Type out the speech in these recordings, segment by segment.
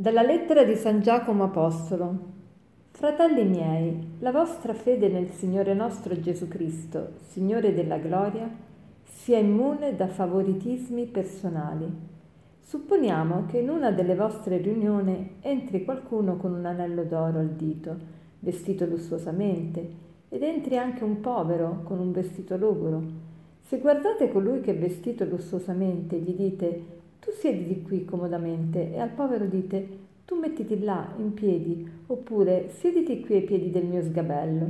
Dalla lettera di San Giacomo Apostolo. Fratelli miei, la vostra fede nel Signore nostro Gesù Cristo, Signore della gloria, sia immune da favoritismi personali. Supponiamo che in una delle vostre riunioni entri qualcuno con un anello d'oro al dito, vestito lussuosamente, ed entri anche un povero con un vestito logoro. Se guardate colui che è vestito lussuosamente e gli dite tu siediti qui comodamente e al povero dite, tu mettiti là in piedi, oppure siediti qui ai piedi del mio sgabello.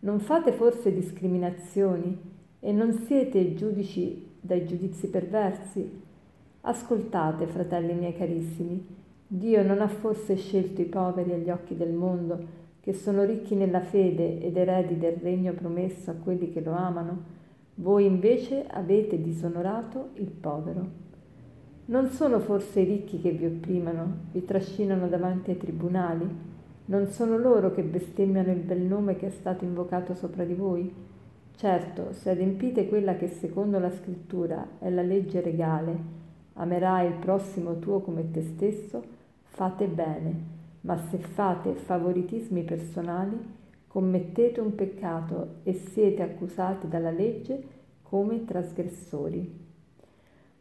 Non fate forse discriminazioni e non siete giudici dai giudizi perversi? Ascoltate, fratelli miei carissimi, Dio non ha forse scelto i poveri agli occhi del mondo, che sono ricchi nella fede ed eredi del regno promesso a quelli che lo amano? Voi invece avete disonorato il povero. Non sono forse i ricchi che vi opprimano, vi trascinano davanti ai tribunali? Non sono loro che bestemmiano il bel nome che è stato invocato sopra di voi? Certo, se adempite quella che secondo la scrittura è la legge regale, amerai il prossimo tuo come te stesso, fate bene, ma se fate favoritismi personali, commettete un peccato e siete accusati dalla legge come trasgressori.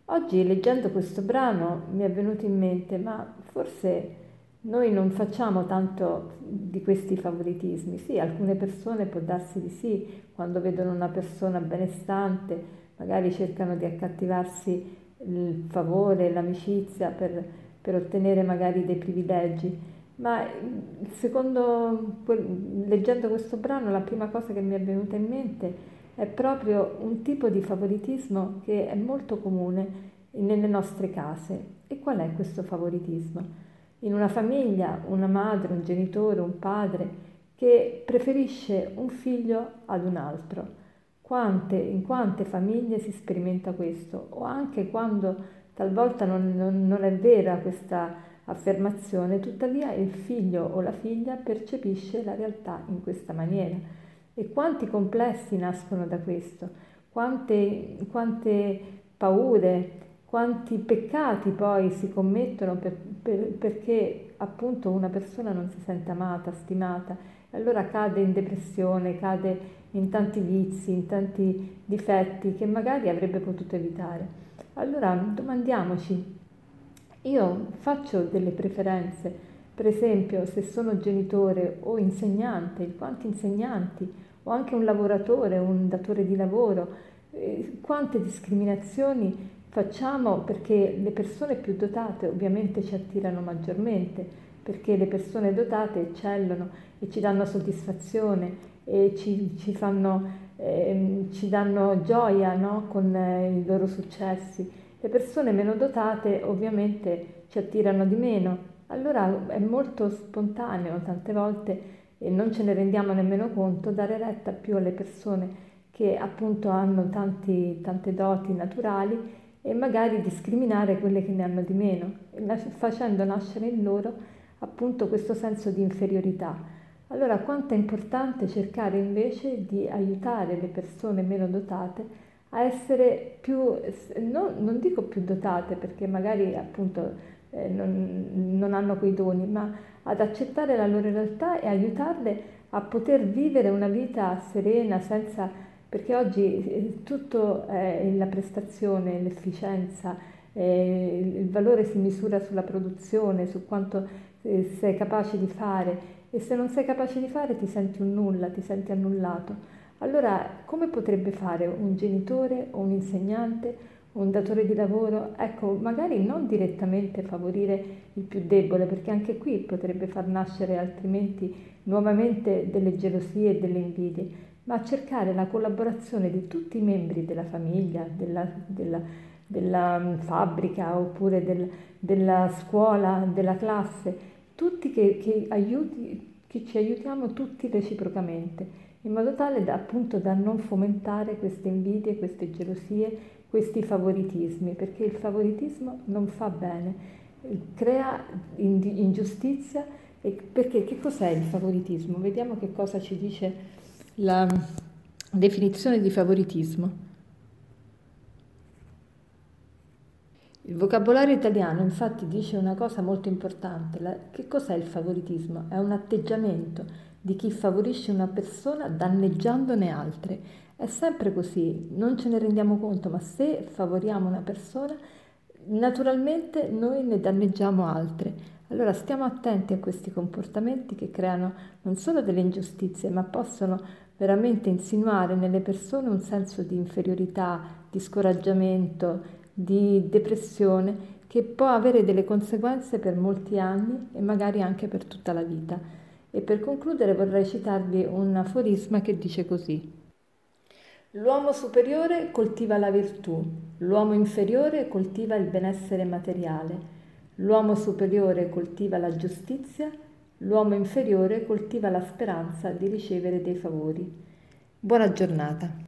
Oggi leggendo questo brano mi è venuto in mente, ma forse noi non facciamo tanto di questi favoritismi. Sì, alcune persone può darsi di sì, quando vedono una persona benestante, magari cercano di accattivarsi il favore, l'amicizia per, per ottenere magari dei privilegi. Ma secondo, leggendo questo brano, la prima cosa che mi è venuta in mente è è proprio un tipo di favoritismo che è molto comune nelle nostre case. E qual è questo favoritismo? In una famiglia, una madre, un genitore, un padre che preferisce un figlio ad un altro. Quante, in quante famiglie si sperimenta questo? O anche quando talvolta non, non, non è vera questa affermazione, tuttavia il figlio o la figlia percepisce la realtà in questa maniera e quanti complessi nascono da questo, quante, quante paure, quanti peccati poi si commettono per, per, perché appunto una persona non si sente amata, stimata, e allora cade in depressione, cade in tanti vizi, in tanti difetti che magari avrebbe potuto evitare. Allora domandiamoci, io faccio delle preferenze, per esempio se sono genitore o insegnante, quanti insegnanti o anche un lavoratore, un datore di lavoro. Eh, quante discriminazioni facciamo perché le persone più dotate ovviamente ci attirano maggiormente, perché le persone dotate eccellono e ci danno soddisfazione e ci, ci, fanno, eh, ci danno gioia no? con eh, i loro successi. Le persone meno dotate ovviamente ci attirano di meno. Allora è molto spontaneo tante volte e non ce ne rendiamo nemmeno conto, dare retta più alle persone che appunto hanno tanti, tante doti naturali e magari discriminare quelle che ne hanno di meno, facendo nascere in loro appunto questo senso di inferiorità. Allora quanto è importante cercare invece di aiutare le persone meno dotate a essere più, no, non dico più dotate perché magari appunto eh, non, non hanno quei doni, ma ad accettare la loro realtà e aiutarle a poter vivere una vita serena, senza, perché oggi eh, tutto è la prestazione, l'efficienza, eh, il valore si misura sulla produzione, su quanto eh, sei capace di fare e se non sei capace di fare ti senti un nulla, ti senti annullato. Allora come potrebbe fare un genitore o un insegnante un datore di lavoro, ecco, magari non direttamente favorire il più debole, perché anche qui potrebbe far nascere altrimenti nuovamente delle gelosie e delle invidie, ma cercare la collaborazione di tutti i membri della famiglia, della, della, della mm, fabbrica oppure del, della scuola, della classe, tutti che, che, aiuti, che ci aiutiamo tutti reciprocamente in modo tale da, appunto da non fomentare queste invidie, queste gelosie, questi favoritismi, perché il favoritismo non fa bene, crea ingiustizia. Perché che cos'è il favoritismo? Vediamo che cosa ci dice la definizione di favoritismo. Il vocabolario italiano infatti dice una cosa molto importante. Che cos'è il favoritismo? È un atteggiamento di chi favorisce una persona danneggiandone altre. È sempre così, non ce ne rendiamo conto, ma se favoriamo una persona, naturalmente noi ne danneggiamo altre. Allora stiamo attenti a questi comportamenti che creano non solo delle ingiustizie, ma possono veramente insinuare nelle persone un senso di inferiorità, di scoraggiamento, di depressione che può avere delle conseguenze per molti anni e magari anche per tutta la vita. E per concludere vorrei citarvi un aforisma che dice così. L'uomo superiore coltiva la virtù, l'uomo inferiore coltiva il benessere materiale, l'uomo superiore coltiva la giustizia, l'uomo inferiore coltiva la speranza di ricevere dei favori. Buona giornata.